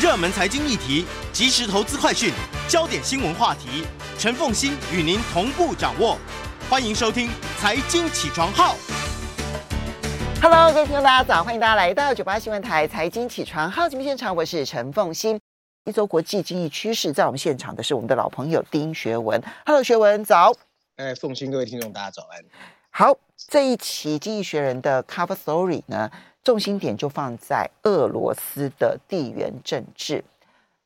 热门财经议题、即时投资快讯、焦点新闻话题，陈凤欣与您同步掌握。欢迎收听《财经起床号》。Hello，各位听众大家早，欢迎大家来到九八新闻台《财经起床号》节目现场，我是陈凤欣。一周国际经济趋势，在我们现场的是我们的老朋友丁学文。Hello，学文早。哎，凤欣，各位听众大家早安。好，这一期《经济学人》的 Cover Story 呢，重心点就放在俄罗斯的地缘政治。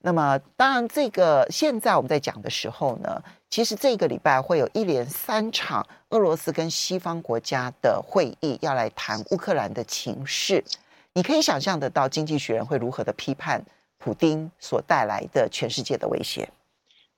那么，当然，这个现在我们在讲的时候呢，其实这个礼拜会有一连三场俄罗斯跟西方国家的会议，要来谈乌克兰的情势。你可以想象得到，《经济学人》会如何的批判普丁所带来的全世界的威胁。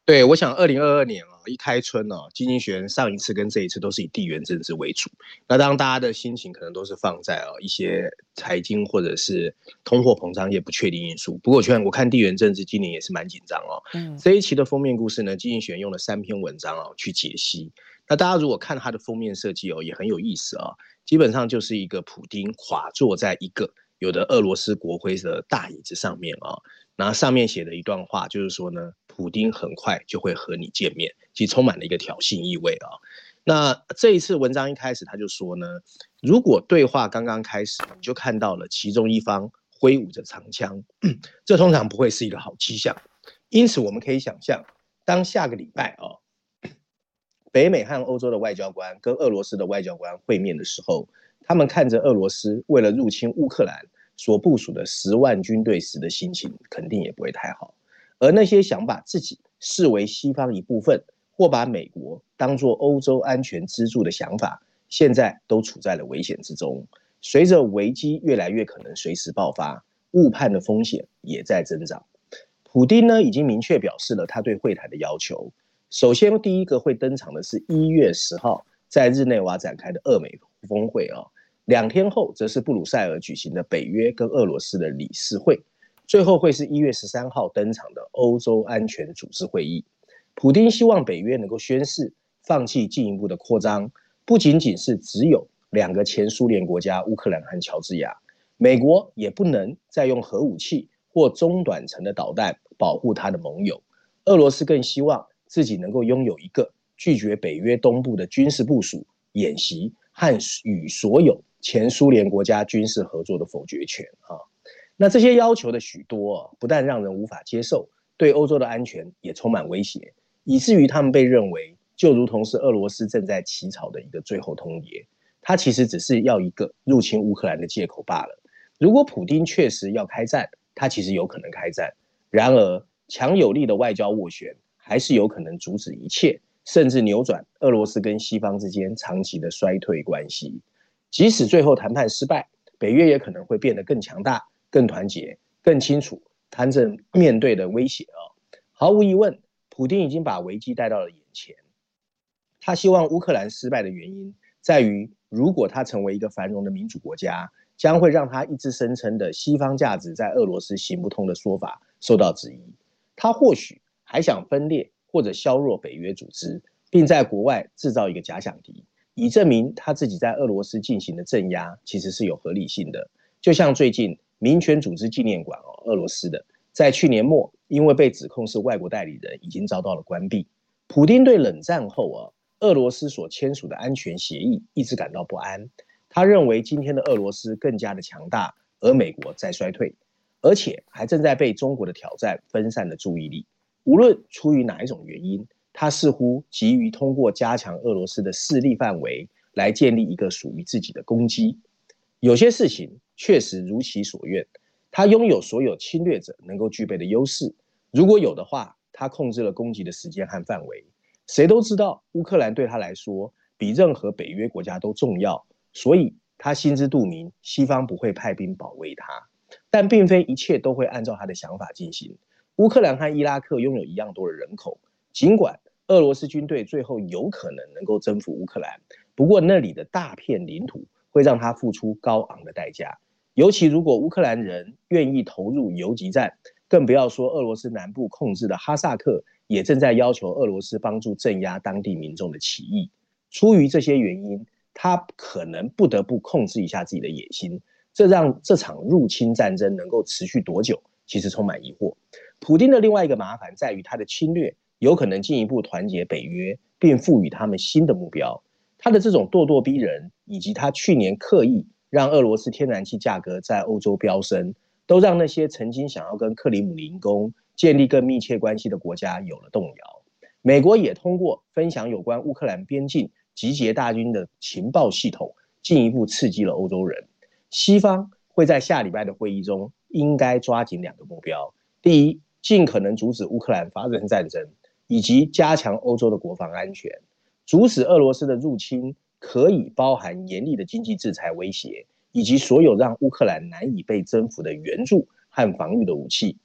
对，我想二零二二年啊，一开春哦，基金学人上一次跟这一次都是以地缘政治为主。那当大家的心情可能都是放在啊一些财经或者是通货膨胀一些不确定因素。不过，我我看地缘政治今年也是蛮紧张哦。嗯，这一期的封面故事呢，基金学人用了三篇文章哦去解析。那大家如果看它的封面设计哦，也很有意思啊。基本上就是一个普丁垮坐在一个有的俄罗斯国徽的大椅子上面啊。然后上面写的一段话，就是说呢，普丁很快就会和你见面，其实充满了一个挑衅意味啊。那这一次文章一开始他就说呢，如果对话刚刚开始，你就看到了其中一方挥舞着长枪，这通常不会是一个好迹象。因此，我们可以想象，当下个礼拜啊，北美和欧洲的外交官跟俄罗斯的外交官会面的时候，他们看着俄罗斯为了入侵乌克兰。所部署的十万军队时的心情肯定也不会太好，而那些想把自己视为西方一部分，或把美国当作欧洲安全支柱的想法，现在都处在了危险之中。随着危机越来越可能随时爆发，误判的风险也在增长。普丁呢，已经明确表示了他对会谈的要求。首先，第一个会登场的是一月十号在日内瓦展开的俄美峰会啊。两天后，则是布鲁塞尔举行的北约跟俄罗斯的理事会，最后会是一月十三号登场的欧洲安全组织会议。普丁希望北约能够宣誓放弃进一步的扩张，不仅仅是只有两个前苏联国家乌克兰和乔治亚，美国也不能再用核武器或中短程的导弹保护他的盟友。俄罗斯更希望自己能够拥有一个拒绝北约东部的军事部署、演习和与所有。前苏联国家军事合作的否决权啊，那这些要求的许多，不但让人无法接受，对欧洲的安全也充满威胁，以至于他们被认为就如同是俄罗斯正在起草的一个最后通牒，他其实只是要一个入侵乌克兰的借口罢了。如果普丁确实要开战，他其实有可能开战，然而强有力的外交斡旋还是有可能阻止一切，甚至扭转俄罗斯跟西方之间长期的衰退关系。即使最后谈判失败，北约也可能会变得更强大、更团结、更清楚他正面对的威胁啊！毫无疑问，普丁已经把危机带到了眼前。他希望乌克兰失败的原因在于，如果他成为一个繁荣的民主国家，将会让他一直声称的西方价值在俄罗斯行不通的说法受到质疑。他或许还想分裂或者削弱北约组织，并在国外制造一个假想敌。以证明他自己在俄罗斯进行的镇压其实是有合理性的，就像最近民权组织纪念馆哦，俄罗斯的在去年末因为被指控是外国代理人，已经遭到了关闭。普丁对冷战后啊，俄罗斯所签署的安全协议一直感到不安，他认为今天的俄罗斯更加的强大，而美国在衰退，而且还正在被中国的挑战分散了注意力。无论出于哪一种原因。他似乎急于通过加强俄罗斯的势力范围来建立一个属于自己的攻击。有些事情确实如其所愿，他拥有所有侵略者能够具备的优势。如果有的话，他控制了攻击的时间和范围。谁都知道，乌克兰对他来说比任何北约国家都重要，所以他心知肚明，西方不会派兵保卫他。但并非一切都会按照他的想法进行。乌克兰和伊拉克拥有一样多的人口，尽管俄罗斯军队最后有可能能够征服乌克兰，不过那里的大片领土会让他付出高昂的代价。尤其如果乌克兰人愿意投入游击战，更不要说俄罗斯南部控制的哈萨克也正在要求俄罗斯帮助镇压当地民众的起义。出于这些原因，他可能不得不控制一下自己的野心。这让这场入侵战争能够持续多久，其实充满疑惑。普丁的另外一个麻烦在于，他的侵略有可能进一步团结北约，并赋予他们新的目标。他的这种咄咄逼人，以及他去年刻意让俄罗斯天然气价格在欧洲飙升，都让那些曾经想要跟克里姆林宫建立更密切关系的国家有了动摇。美国也通过分享有关乌克兰边境集结大军的情报系统，进一步刺激了欧洲人。西方会在下礼拜的会议中，应该抓紧两个目标：第一，尽可能阻止乌克兰发生战争，以及加强欧洲的国防安全。阻止俄罗斯的入侵可以包含严厉的经济制裁威胁，以及所有让乌克兰难以被征服的援助和防御的武器。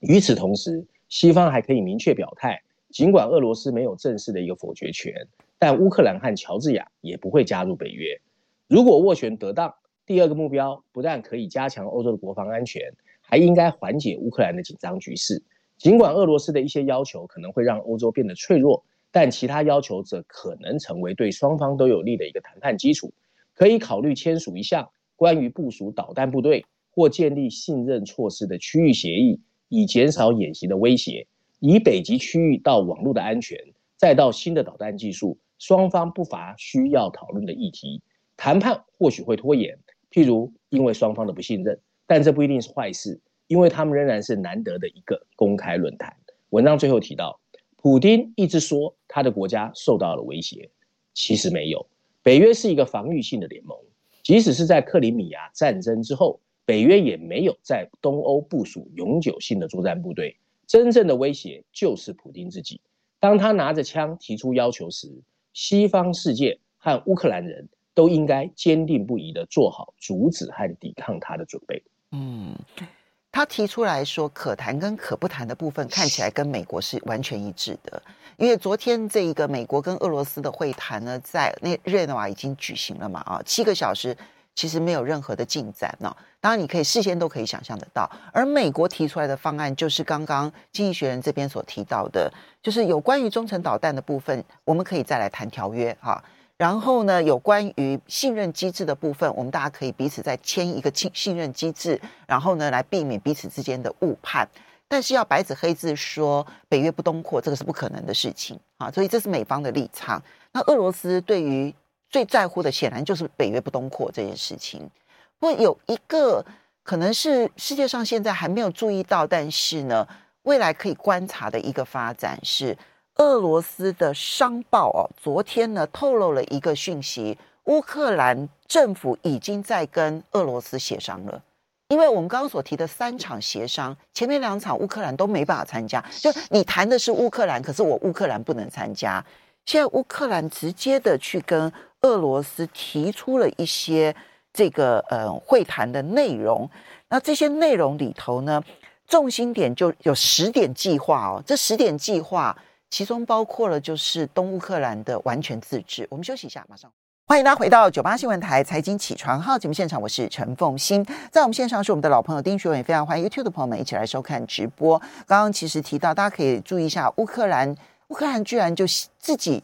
与此同时，西方还可以明确表态，尽管俄罗斯没有正式的一个否决权，但乌克兰和乔治亚也不会加入北约。如果斡旋得当，第二个目标不但可以加强欧洲的国防安全，还应该缓解乌克兰的紧张局势。尽管俄罗斯的一些要求可能会让欧洲变得脆弱，但其他要求则可能成为对双方都有利的一个谈判基础。可以考虑签署一项关于部署导弹部队或建立信任措施的区域协议，以减少演习的威胁。以北极区域到网络的安全，再到新的导弹技术，双方不乏需要讨论的议题。谈判或许会拖延。譬如，因为双方的不信任，但这不一定是坏事，因为他们仍然是难得的一个公开论坛。文章最后提到，普丁一直说他的国家受到了威胁，其实没有。北约是一个防御性的联盟，即使是在克里米亚战争之后，北约也没有在东欧部署永久性的作战部队。真正的威胁就是普丁自己。当他拿着枪提出要求时，西方世界和乌克兰人。都应该坚定不移地做好阻止和抵抗他的准备。嗯，他提出来说，可谈跟可不谈的部分看起来跟美国是完全一致的。因为昨天这一个美国跟俄罗斯的会谈呢，在那日内瓦已经举行了嘛，啊，七个小时其实没有任何的进展呢。当然，你可以事先都可以想象得到。而美国提出来的方案，就是刚刚经济学人这边所提到的，就是有关于中程导弹的部分，我们可以再来谈条约哈。然后呢，有关于信任机制的部分，我们大家可以彼此再签一个信信任机制，然后呢，来避免彼此之间的误判。但是要白纸黑字说北约不东扩，这个是不可能的事情啊。所以这是美方的立场。那俄罗斯对于最在乎的，显然就是北约不东扩这件事情。不过有一个可能是世界上现在还没有注意到，但是呢，未来可以观察的一个发展是。俄罗斯的商报哦，昨天呢透露了一个讯息，乌克兰政府已经在跟俄罗斯协商了。因为我们刚刚所提的三场协商，前面两场乌克兰都没办法参加，就你谈的是乌克兰，可是我乌克兰不能参加。现在乌克兰直接的去跟俄罗斯提出了一些这个呃会谈的内容，那这些内容里头呢，重心点就有十点计划哦，这十点计划。其中包括了就是东乌克兰的完全自治。我们休息一下，马上欢迎大家回到九八新闻台财经起床号节目现场，我是陈凤欣，在我们线上是我们的老朋友丁学文，也非常欢迎 YouTube 的朋友们一起来收看直播。刚刚其实提到，大家可以注意一下，乌克兰，乌克兰居然就自己，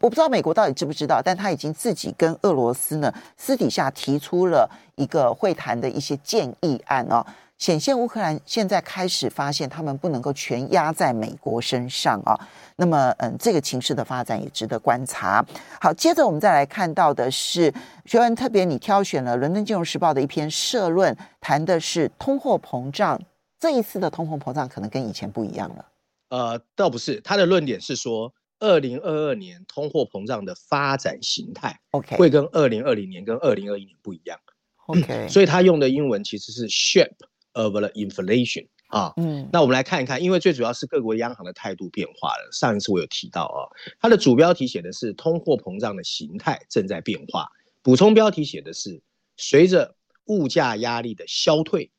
我不知道美国到底知不知道，但他已经自己跟俄罗斯呢私底下提出了一个会谈的一些建议案哦。显现乌克兰现在开始发现，他们不能够全压在美国身上啊。那么，嗯，这个情势的发展也值得观察。好，接着我们再来看到的是，学文特别你挑选了《伦敦金融时报》的一篇社论，谈的是通货膨胀。这一次的通货膨胀可能跟以前不一样了。呃，倒不是，他的论点是说，二零二二年通货膨胀的发展形态，OK，会跟二零二零年跟二零二一年不一样。OK，所以他用的英文其实是 shape。Of the inflation 啊，嗯，那我们来看一看，因为最主要是各国央行的态度变化了。上一次我有提到啊，它的主标题写的是通货膨胀的形态正在变化，补充标题写的是随着物价压力的消退，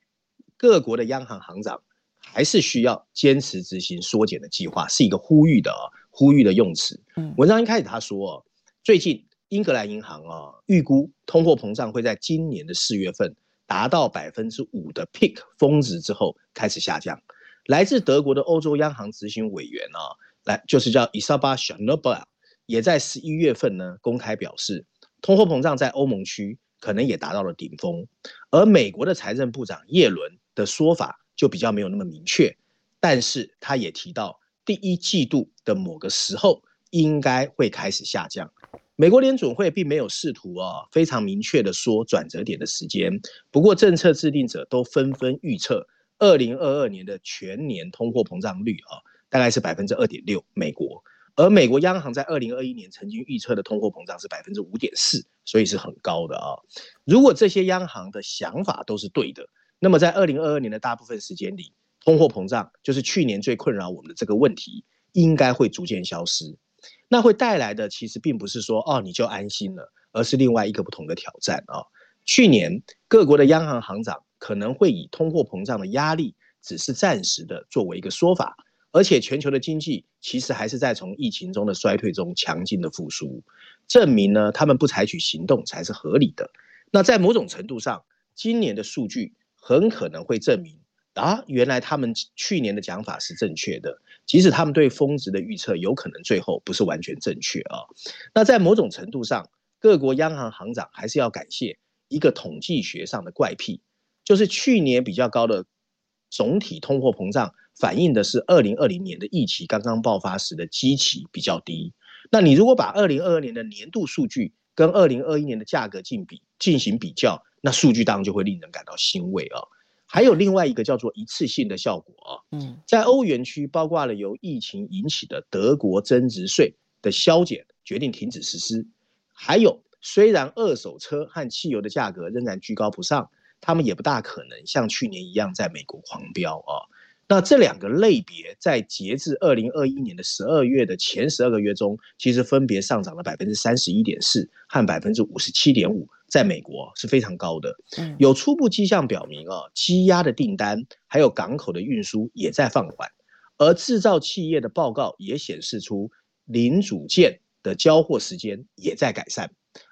各国的央行行长还是需要坚持执行缩减的计划，是一个呼吁的啊，呼吁的用词。文章一开始他说，最近英格兰银行啊预估通货膨胀会在今年的四月份达到百分之五的 peak 峰值之后开始下降。来自德国的欧洲央行执行委员啊，来就是叫 Isabel Schnabel，也在十一月份呢公开表示，通货膨胀在欧盟区可能也达到了顶峰。而美国的财政部长耶伦的说法就比较没有那么明确，但是他也提到第一季度的某个时候应该会开始下降。美国联准会并没有试图啊非常明确的说转折点的时间，不过政策制定者都纷纷预测。二零二二年的全年通货膨胀率啊，大概是百分之二点六，美国。而美国央行在二零二一年曾经预测的通货膨胀是百分之五点四，所以是很高的啊。如果这些央行的想法都是对的，那么在二零二二年的大部分时间里，通货膨胀就是去年最困扰我们的这个问题，应该会逐渐消失。那会带来的其实并不是说哦你就安心了，而是另外一个不同的挑战啊。去年各国的央行行长。可能会以通货膨胀的压力只是暂时的作为一个说法，而且全球的经济其实还是在从疫情中的衰退中强劲的复苏，证明呢他们不采取行动才是合理的。那在某种程度上，今年的数据很可能会证明啊，原来他们去年的讲法是正确的，即使他们对峰值的预测有可能最后不是完全正确啊。那在某种程度上，各国央行行长还是要感谢一个统计学上的怪癖。就是去年比较高的总体通货膨胀，反映的是二零二零年的疫情刚刚爆发时的基期比较低。那你如果把二零二二年的年度数据跟二零二一年的价格进比进行比较，那数据当然就会令人感到欣慰啊。还有另外一个叫做一次性的效果啊，嗯，在欧元区包括了由疫情引起的德国增值税的削减决定停止实施，还有虽然二手车和汽油的价格仍然居高不上。他们也不大可能像去年一样在美国狂飙啊。那这两个类别在截至二零二一年的十二月的前十二个月中，其实分别上涨了百分之三十一点四和百分之五十七点五，在美国是非常高的。有初步迹象表明啊，积压的订单还有港口的运输也在放缓，而制造企业的报告也显示出零组件的交货时间也在改善，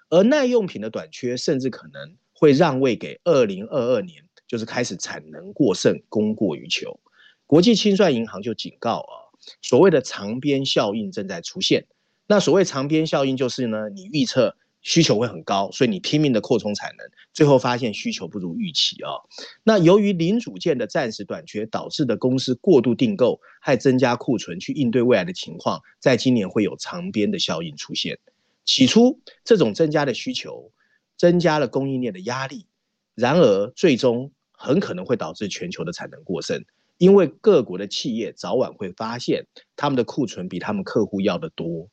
而耐用品的短缺甚至可能。会让位给二零二二年，就是开始产能过剩，供过于求。国际清算银行就警告啊，所谓的长边效应正在出现。那所谓长边效应就是呢，你预测需求会很高，所以你拼命的扩充产能，最后发现需求不如预期啊。那由于零组件的暂时短缺导致的公司过度订购，还增加库存去应对未来的情况，在今年会有长边的效应出现。起初这种增加的需求。增加了供应链的压力，然而最终很可能会导致全球的产能过剩，因为各国的企业早晚会发现他们的库存比他们客户要的多。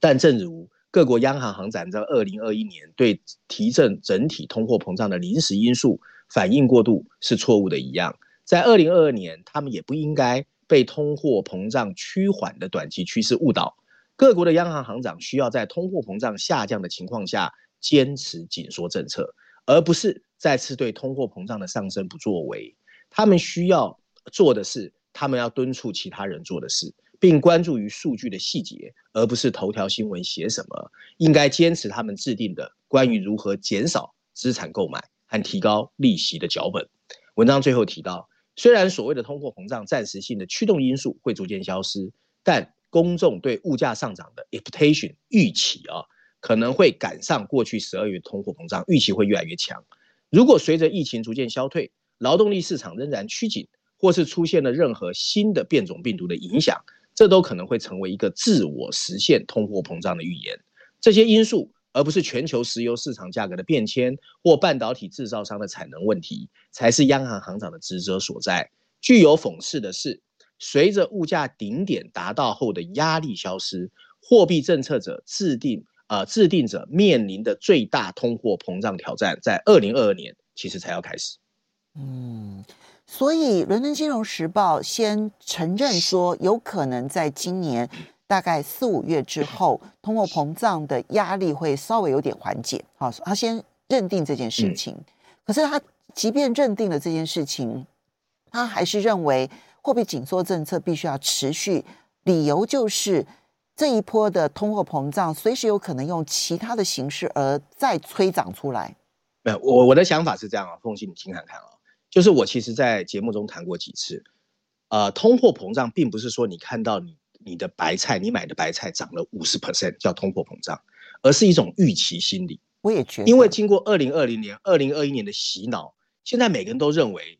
但正如各国央行行长在二零二一年对提振整体通货膨胀的临时因素反应过度是错误的一样，在二零二二年他们也不应该被通货膨胀趋缓的短期趋势误导。各国的央行行长需要在通货膨胀下降的情况下。坚持紧缩政策，而不是再次对通货膨胀的上升不作为。他们需要做的是，他们要敦促其他人做的事，并关注于数据的细节，而不是头条新闻写什么。应该坚持他们制定的关于如何减少资产购买和提高利息的脚本。文章最后提到，虽然所谓的通货膨胀暂时性的驱动因素会逐渐消失，但公众对物价上涨的 expectation 预期啊。可能会赶上过去十二月通货膨胀预期会越来越强。如果随着疫情逐渐消退，劳动力市场仍然趋紧，或是出现了任何新的变种病毒的影响，这都可能会成为一个自我实现通货膨胀的预言。这些因素，而不是全球石油市场价格的变迁或半导体制造商的产能问题，才是央行行长的职责所在。具有讽刺的是，随着物价顶点达到后的压力消失，货币政策者制定。呃，制定者面临的最大通货膨胀挑战，在二零二二年其实才要开始。嗯，所以《伦敦金融时报》先承认说，有可能在今年大概四五月之后，通货膨胀的压力会稍微有点缓解。好，他先认定这件事情。可是他即便认定了这件事情，他还是认为货币紧缩政策必须要持续，理由就是这一波的通货膨胀随时有可能用其他的形式而再催涨出来。没有，我我的想法是这样啊，凤信，你听看看啊，就是我其实在节目中谈过几次，呃，通货膨胀并不是说你看到你你的白菜，你买的白菜涨了五十 percent 叫通货膨胀，而是一种预期心理。我也觉得，因为经过二零二零年、二零二一年的洗脑，现在每个人都认为，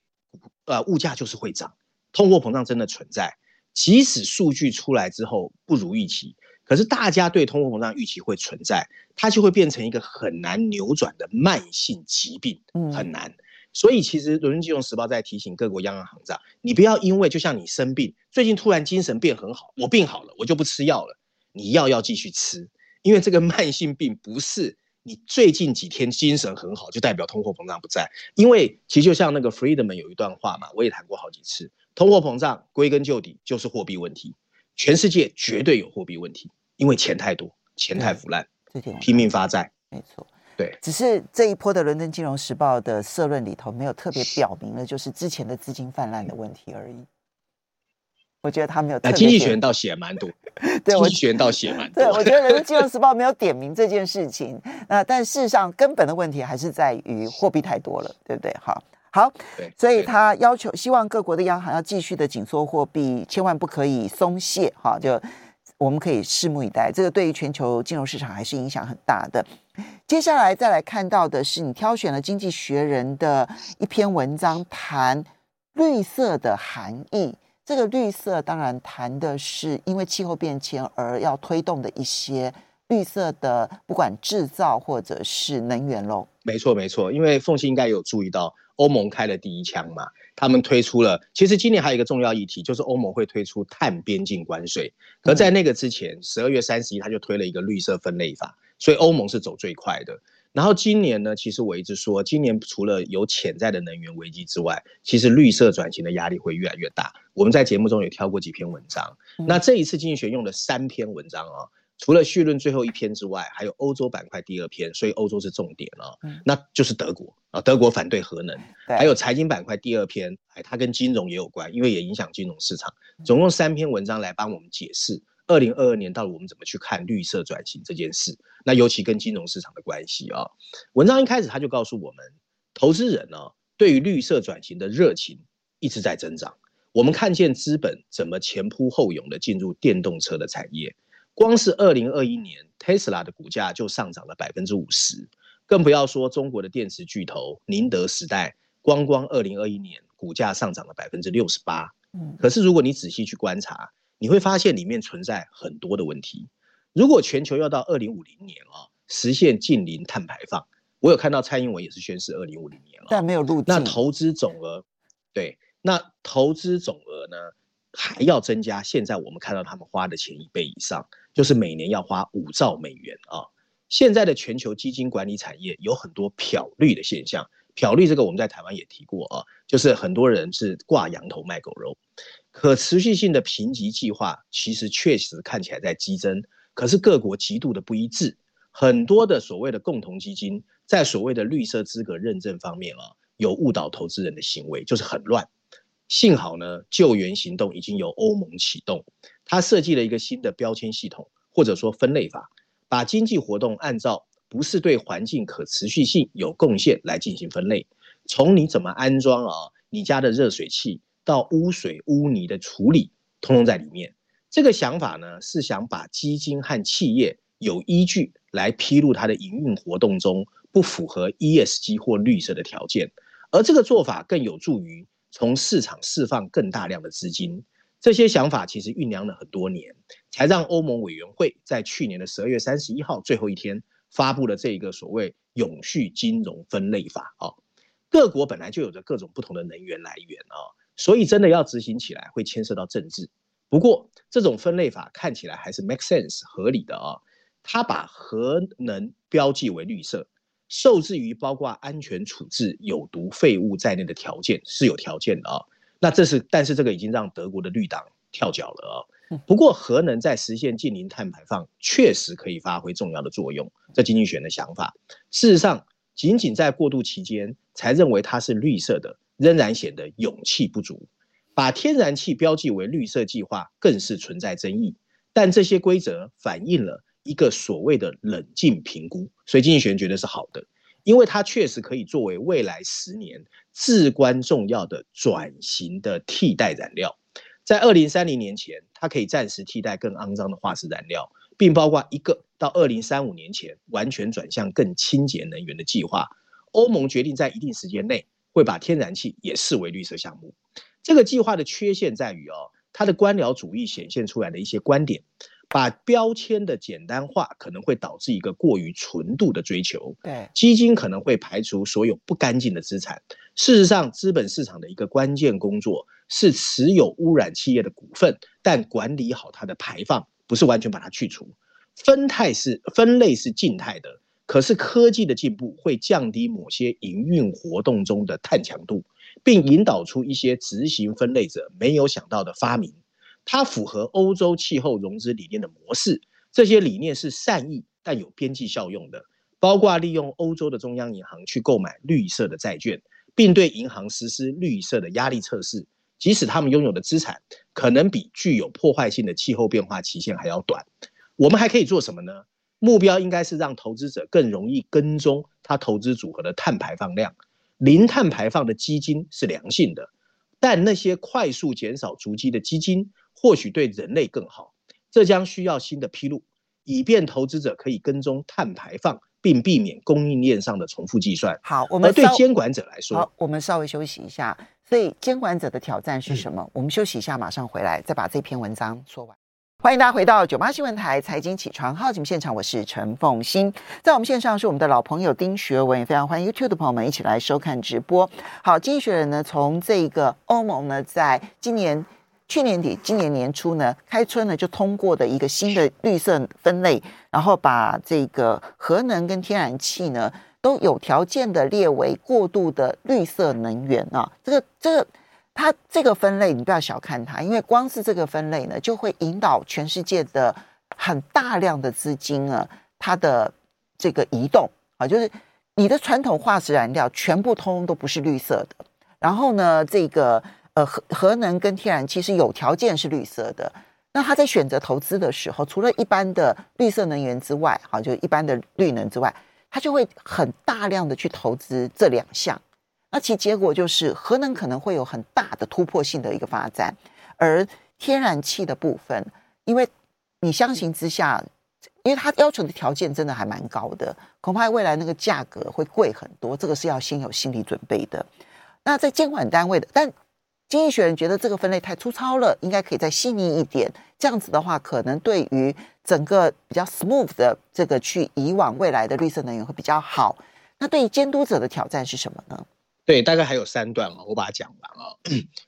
呃，物价就是会涨，通货膨胀真的存在。即使数据出来之后不如预期，可是大家对通货膨胀预期会存在，它就会变成一个很难扭转的慢性疾病，很难。嗯、所以其实《伦敦金融时报》在提醒各国央行行长，你不要因为就像你生病，最近突然精神变很好，我病好了，我就不吃药了，你药要继续吃，因为这个慢性病不是。你最近几天精神很好，就代表通货膨胀不在。因为其实就像那个 Friedman 有一段话嘛，我也谈过好几次，通货膨胀归根究底就是货币问题，全世界绝对有货币问题，因为钱太多，钱太腐烂，拼命发债，没错，对。只是这一波的《伦敦金融时报》的社论里头没有特别表明了，就是之前的资金泛滥的问题而已。我觉得他没有。那 经济学人倒写蛮多，对，经济学人倒写蛮多。对，我觉得《人民金融时报》没有点名这件事情。那但事实上，根本的问题还是在于货币太多了，对不对？好，好，所以他要求希望各国的央行要继续的紧缩货币，千万不可以松懈。哈，就我们可以拭目以待。这个对于全球金融市场还是影响很大的。接下来再来看到的是，你挑选了《经济学人》的一篇文章，谈绿色的含义。这个绿色当然谈的是因为气候变迁而要推动的一些绿色的，不管制造或者是能源喽。没错，没错，因为凤馨应该有注意到，欧盟开了第一枪嘛，他们推出了。其实今年还有一个重要议题，就是欧盟会推出碳边境关税。而在那个之前，十二月三十一他就推了一个绿色分类法，所以欧盟是走最快的。然后今年呢，其实我一直说，今年除了有潜在的能源危机之外，其实绿色转型的压力会越来越大。我们在节目中也挑过几篇文章，那这一次经济学用了三篇文章啊，除了序论最后一篇之外，还有欧洲板块第二篇，所以欧洲是重点啊，那就是德国啊，德国反对核能，还有财经板块第二篇，哎，它跟金融也有关，因为也影响金融市场，总共三篇文章来帮我们解释。二零二二年到底我们怎么去看绿色转型这件事？那尤其跟金融市场的关系啊。文章一开始他就告诉我们，投资人呢对于绿色转型的热情一直在增长。我们看见资本怎么前仆后拥的进入电动车的产业，光是二零二一年，Tesla 的股价就上涨了百分之五十，更不要说中国的电池巨头宁德时代，光光二零二一年股价上涨了百分之六十八。可是如果你仔细去观察，你会发现里面存在很多的问题。如果全球要到二零五零年啊，实现近零碳排放，我有看到蔡英文也是宣示二零五零年了，但没有路径。那投资总额，对，那投资总额呢，还要增加。现在我们看到他们花的钱一倍以上，就是每年要花五兆美元啊。现在的全球基金管理产业有很多漂绿的现象，漂绿这个我们在台湾也提过啊，就是很多人是挂羊头卖狗肉。可持续性的评级计划其实确实看起来在激增，可是各国极度的不一致，很多的所谓的共同基金在所谓的绿色资格认证方面啊，有误导投资人的行为，就是很乱。幸好呢，救援行动已经由欧盟启动，它设计了一个新的标签系统，或者说分类法，把经济活动按照不是对环境可持续性有贡献来进行分类，从你怎么安装啊，你家的热水器。到污水污泥的处理，通通在里面。这个想法呢，是想把基金和企业有依据来披露它的营运活动中不符合 ESG 或绿色的条件。而这个做法更有助于从市场释放更大量的资金。这些想法其实酝酿了很多年，才让欧盟委员会在去年的十二月三十一号最后一天发布了这个所谓永续金融分类法啊。各国本来就有着各种不同的能源来源啊。所以真的要执行起来会牵涉到政治，不过这种分类法看起来还是 make sense 合理的啊、它把核能标记为绿色，受制于包括安全处置有毒废物在内的条件是有条件的啊、哦。那这是，但是这个已经让德国的绿党跳脚了啊、哦。不过核能在实现近零碳排放确实可以发挥重要的作用，这经济学人的想法。事实上，仅仅在过渡期间才认为它是绿色的，仍然显得勇气不足。把天然气标记为绿色计划，更是存在争议。但这些规则反映了一个所谓的冷静评估，所以经济学人觉得是好的，因为它确实可以作为未来十年至关重要的转型的替代燃料。在二零三零年前，它可以暂时替代更肮脏的化石燃料，并包括一个到二零三五年前完全转向更清洁能源的计划。欧盟决定在一定时间内会把天然气也视为绿色项目。这个计划的缺陷在于哦，它的官僚主义显现出来的一些观点，把标签的简单化可能会导致一个过于纯度的追求。对，基金可能会排除所有不干净的资产。事实上，资本市场的一个关键工作是持有污染企业的股份，但管理好它的排放，不是完全把它去除。分态是分类是静态的，可是科技的进步会降低某些营运活动中的碳强度。并引导出一些执行分类者没有想到的发明，它符合欧洲气候融资理念的模式。这些理念是善意但有边际效用的，包括利用欧洲的中央银行去购买绿色的债券，并对银行实施绿色的压力测试，即使他们拥有的资产可能比具有破坏性的气候变化期限还要短。我们还可以做什么呢？目标应该是让投资者更容易跟踪他投资组合的碳排放量。零碳排放的基金是良性的，但那些快速减少足迹的基金或许对人类更好。这将需要新的披露，以便投资者可以跟踪碳排放，并避免供应链上的重复计算。好，我们对监管者来说，好，我们稍微休息一下。所以监管者的挑战是什么？嗯，我们休息一下，马上回来再把这篇文章说完。欢迎大家回到九八新闻台财经起床号节目现场，我是陈凤欣，在我们线上是我们的老朋友丁学文，也非常欢迎 YouTube 的朋友们一起来收看直播。好，经济学人呢，从这个欧盟呢，在今年去年底、今年年初呢，开春呢就通过的一个新的绿色分类，然后把这个核能跟天然气呢都有条件的列为过渡的绿色能源啊，这个这个。它这个分类，你不要小看它，因为光是这个分类呢，就会引导全世界的很大量的资金啊，它的这个移动啊，就是你的传统化石燃料全部通都不是绿色的，然后呢，这个呃核核能跟天然气是有条件是绿色的，那他在选择投资的时候，除了一般的绿色能源之外，好，就一般的绿能之外，他就会很大量的去投资这两项。那其结果就是核能可能会有很大的突破性的一个发展，而天然气的部分，因为你相形之下，因为它要求的条件真的还蛮高的，恐怕未来那个价格会贵很多，这个是要先有心理准备的。那在监管单位的，但经济学人觉得这个分类太粗糙了，应该可以再细腻一点，这样子的话，可能对于整个比较 smooth 的这个去以往未来的绿色能源会比较好。那对于监督者的挑战是什么呢？对，大概还有三段啊，我把它讲完啊。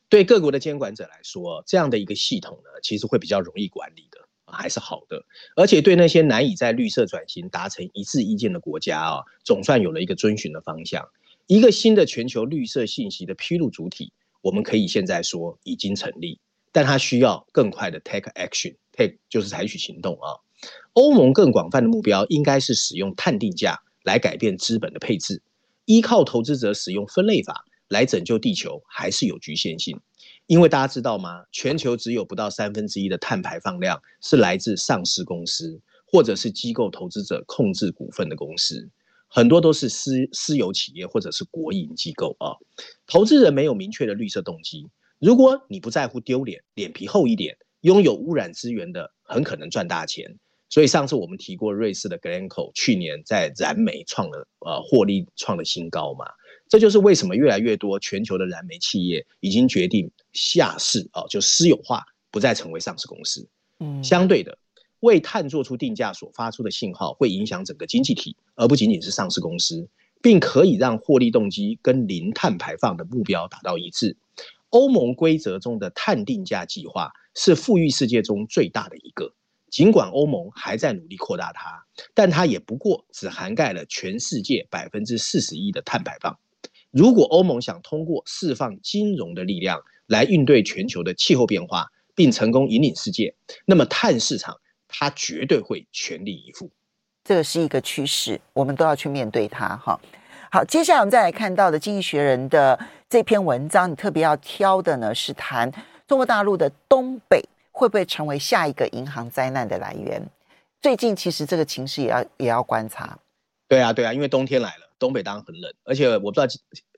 对各国的监管者来说，这样的一个系统呢，其实会比较容易管理的，还是好的。而且对那些难以在绿色转型达成一致意见的国家啊，总算有了一个遵循的方向。一个新的全球绿色信息的披露主体，我们可以现在说已经成立，但它需要更快的 take action，take 就是采取行动啊。欧盟更广泛的目标应该是使用碳定价来改变资本的配置。依靠投资者使用分类法来拯救地球还是有局限性，因为大家知道吗？全球只有不到三分之一的碳排放量是来自上市公司或者是机构投资者控制股份的公司，很多都是私私有企业或者是国营机构啊。投资人没有明确的绿色动机，如果你不在乎丢脸，脸皮厚一点，拥有污染资源的很可能赚大钱。所以上次我们提过，瑞士的 Glencore 去年在燃煤创了呃获利创了新高嘛，这就是为什么越来越多全球的燃煤企业已经决定下市啊，就私有化，不再成为上市公司。嗯，相对的，为碳做出定价所发出的信号会影响整个经济体，而不仅仅是上市公司，并可以让获利动机跟零碳排放的目标达到一致。欧盟规则中的碳定价计划是富裕世界中最大的一个。尽管欧盟还在努力扩大它，但它也不过只涵盖了全世界百分之四十一的碳排放。如果欧盟想通过释放金融的力量来应对全球的气候变化，并成功引领世界，那么碳市场它绝对会全力以赴。这个是一个趋势，我们都要去面对它。哈，好，接下来我们再来看到的《经济学人》的这篇文章，你特别要挑的呢是谈中国大陆的东北会不会成为下一个银行灾难的来源？最近其实这个情势也要也要观察。对啊，对啊，因为冬天来了，东北当然很冷，而且我不知道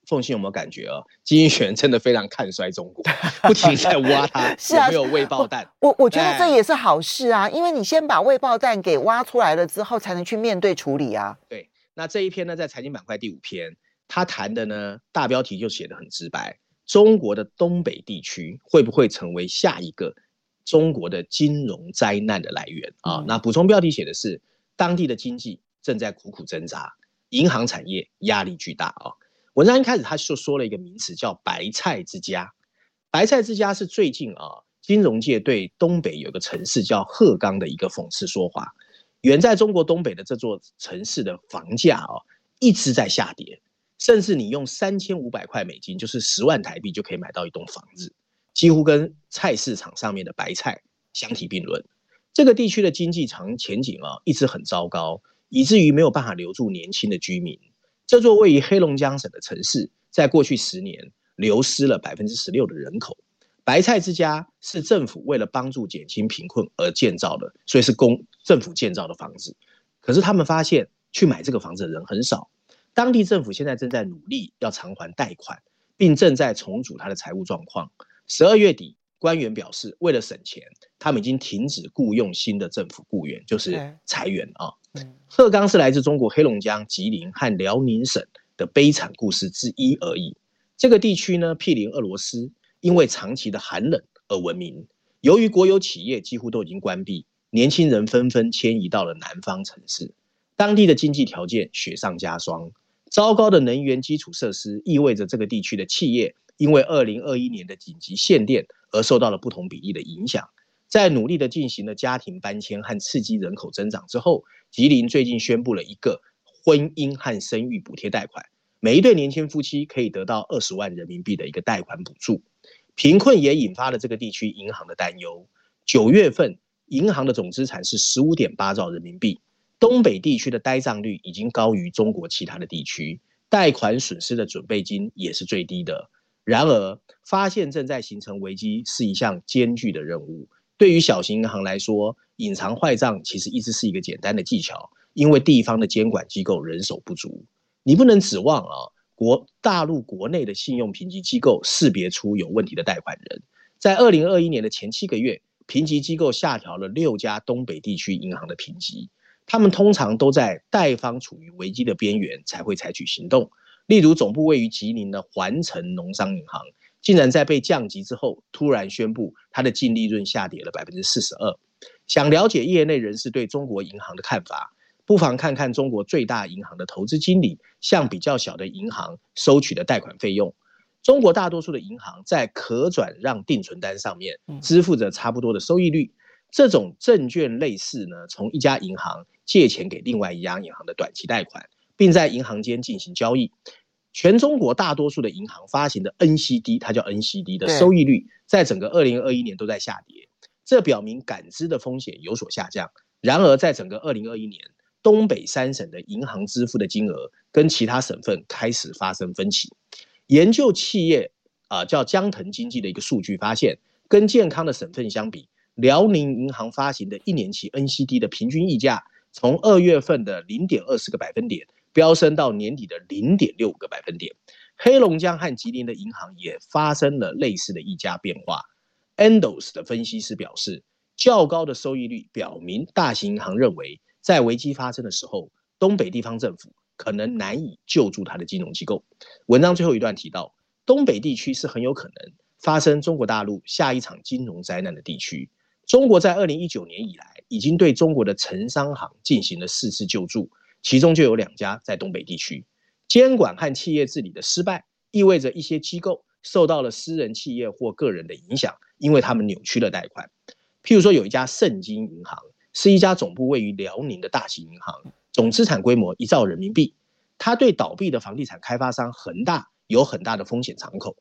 凤信有没有感觉哦，经济学人真的非常看衰中国，不停在挖它 是、啊、有没有未爆弹。我我觉得这也是好事啊，因为你先把未爆弹给挖出来了之后，才能去面对处理啊。对。那这一篇呢，在财经板块第五篇，他谈的呢，大标题就写的很直白：中国的东北地区会不会成为下一个中国的金融灾难的来源啊？嗯、那补充标题写的是，当地的经济正在苦苦挣扎，银行产业压力巨大啊。文章一开始他就说了一个名词叫“白菜之家”，白菜之家是最近啊，金融界对东北有个城市叫鹤岗的一个讽刺说法。远在中国东北的这座城市的房价啊，一直在下跌，甚至你用三千五百块美金，就是十万台币，就可以买到一栋房子，几乎跟菜市场上面的白菜相提并论。这个地区的经济长前景啊，一直很糟糕，以至于没有办法留住年轻的居民。这座位于黑龙江省的城市，在过去十年流失了百分之十六的人口。白菜之家是政府为了帮助减轻贫困而建造的，所以是公政府建造的房子。可是他们发现去买这个房子的人很少。当地政府现在正在努力要偿还贷款，并正在重组他的财务状况。十二月底，官员表示，为了省钱，他们已经停止雇佣新的政府雇员，就是裁员啊。鹤岗是来自中国黑龙江、吉林和辽宁省的悲惨故事之一而已。这个地区呢，毗邻俄罗斯。因为长期的寒冷而闻名，由于国有企业几乎都已经关闭，年轻人纷纷迁移到了南方城市，当地的经济条件雪上加霜。糟糕的能源基础设施意味着这个地区的企业因为二零二一年的紧急限电而受到了不同比例的影响。在努力的进行了家庭搬迁和刺激人口增长之后，吉林最近宣布了一个婚姻和生育补贴贷款，每一对年轻夫妻可以得到二十万人民币的一个贷款补助。贫困也引发了这个地区银行的担忧。九月份，银行的总资产是十五点八兆人民币。东北地区的呆账率已经高于中国其他的地区，贷款损失的准备金也是最低的。然而，发现正在形成危机是一项艰巨的任务。对于小型银行来说，隐藏坏账其实一直是一个简单的技巧，因为地方的监管机构人手不足。你不能指望啊。国大陆国内的信用评级机构识别出有问题的贷款人，在二零二一年的前七个月，评级机构下调了六家东北地区银行的评级。他们通常都在贷方处于危机的边缘才会采取行动。例如，总部位于吉林的环城农商银行，竟然在被降级之后，突然宣布它的净利润下跌了百分之四十二。想了解业内人士对中国银行的看法，不妨看看中国最大银行的投资经理向比较小的银行收取的贷款费用。中国大多数的银行在可转让定存单上面支付着差不多的收益率。这种证券类似呢，从一家银行借钱给另外一家银行的短期贷款，并在银行间进行交易。全中国大多数的银行发行的 NCD，它叫 NCD 的收益率，在整个二零二一年都在下跌。这表明感知的风险有所下降。然而，在整个二零二一年，东北三省的银行支付的金额跟其他省份开始发生分歧。研究企业啊、呃，叫江腾经济的一个数据发现，跟健康的省份相比，辽宁银行发行的一年期 NCD 的平均溢价，从二月份的零点二四个百分点飙升到年底的零点六个百分点。黑龙江和吉林的银行也发生了类似的溢价变化。Endos 的分析师表示，较高的收益率表明大型银行认为。在危机发生的时候，东北地方政府可能难以救助它的金融机构。文章最后一段提到，东北地区是很有可能发生中国大陆下一场金融灾难的地区。中国在二零一九年以来，已经对中国的城商行进行了四次救助，其中就有两家在东北地区。监管和企业治理的失败，意味着一些机构受到了私人企业或个人的影响，因为他们扭曲了贷款。譬如说，有一家盛京银行。是一家总部位于辽宁的大型银行，总资产规模一兆人民币。它对倒闭的房地产开发商恒大有很大的风险敞口。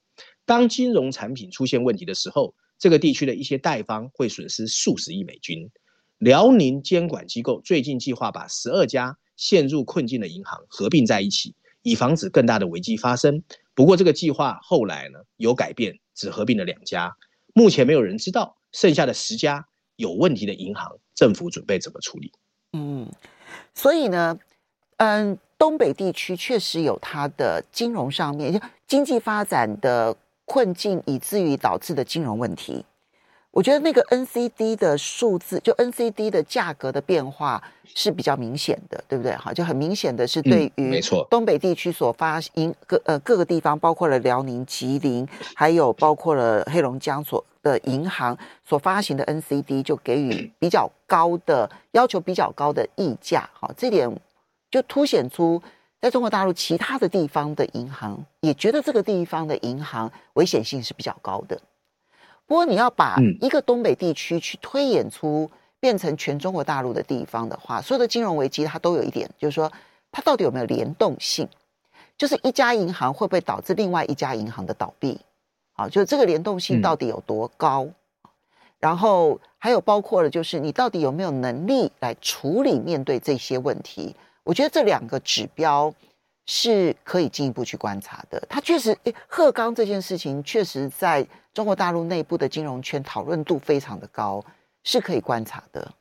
当金融产品出现问题的时候，这个地区的一些贷方会损失数十亿美金。辽宁监管机构最近计划把十二家陷入困境的银行合并在一起，以防止更大的危机发生。不过这个计划后来呢有改变，只合并了两家，目前没有人知道剩下的十家有问题的银行，政府准备怎么处理？嗯，所以呢，嗯，东北地区确实有它的金融上面经济发展的困境，以至于导致的金融问题。我觉得那个 NCD 的数字，就 NCD 的价格的变化是比较明显的，对不对？哈，就很明显的是对于没错东北地区所发银各呃各个地方，包括了辽宁、吉林，还有包括了黑龙江所的银行所发行的 NCD，就给予比较高的要求，比较高的溢价。哈，这点就凸显出在中国大陆其他的地方的银行也觉得这个地方的银行危险性是比较高的。不过你要把一个东北地区去推演出变成全中国大陆的地方的话，所有的金融危机它都有一点，就是说它到底有没有联动性？就是一家银行会不会导致另外一家银行的倒闭？啊，就是这个联动性到底有多高？然后还有包括了，就是你到底有没有能力来处理面对这些问题？我觉得这两个指标是可以进一步去观察的。它确实，诶，鹤岗这件事情确实在。中国大陆内部的金融圈讨论度非常的高，是可以观察的。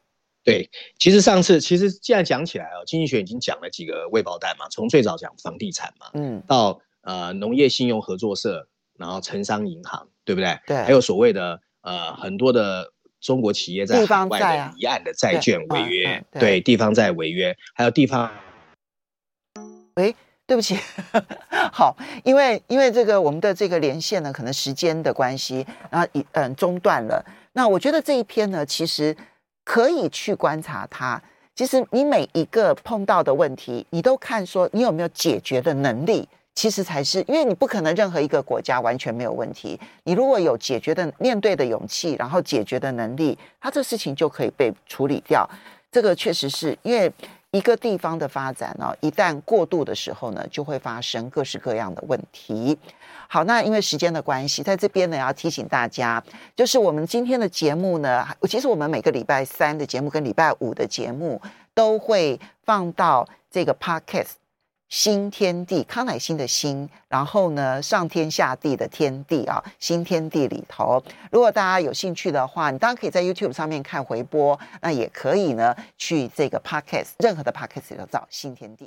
对，其实上次其实既然讲起来哦，经济学已经讲了几个未爆弹嘛，从最早讲房地产嘛，嗯，到呃农业信用合作社，然后城商银行，对不对？对，还有所谓的呃很多的中国企业在海外的离岸的债券违约，对，地方债违约，还有地方，喂。对不起，好，因为因为这个我们的这个连线呢，可能时间的关系，然后一嗯中断了。那我觉得这一篇呢，其实可以去观察它。其实你每一个碰到的问题，你都看说你有没有解决的能力，其实才是，因为你不可能任何一个国家完全没有问题。你如果有解决的面对的勇气，然后解决的能力，它这事情就可以被处理掉。这个确实是因为。一个地方的发展呢，一旦过度的时候呢，就会发生各式各样的问题。好，那因为时间的关系，在这边呢要提醒大家，就是我们今天的节目呢，其实我们每个礼拜三的节目跟礼拜五的节目都会放到这个 Podcast。新天地，康乃馨的新，然后呢，上天下地的天地啊，新天地里头，如果大家有兴趣的话，你当然可以在 YouTube 上面看回播，那也可以呢，去这个 Podcast，任何的 Podcast 里头找新天地。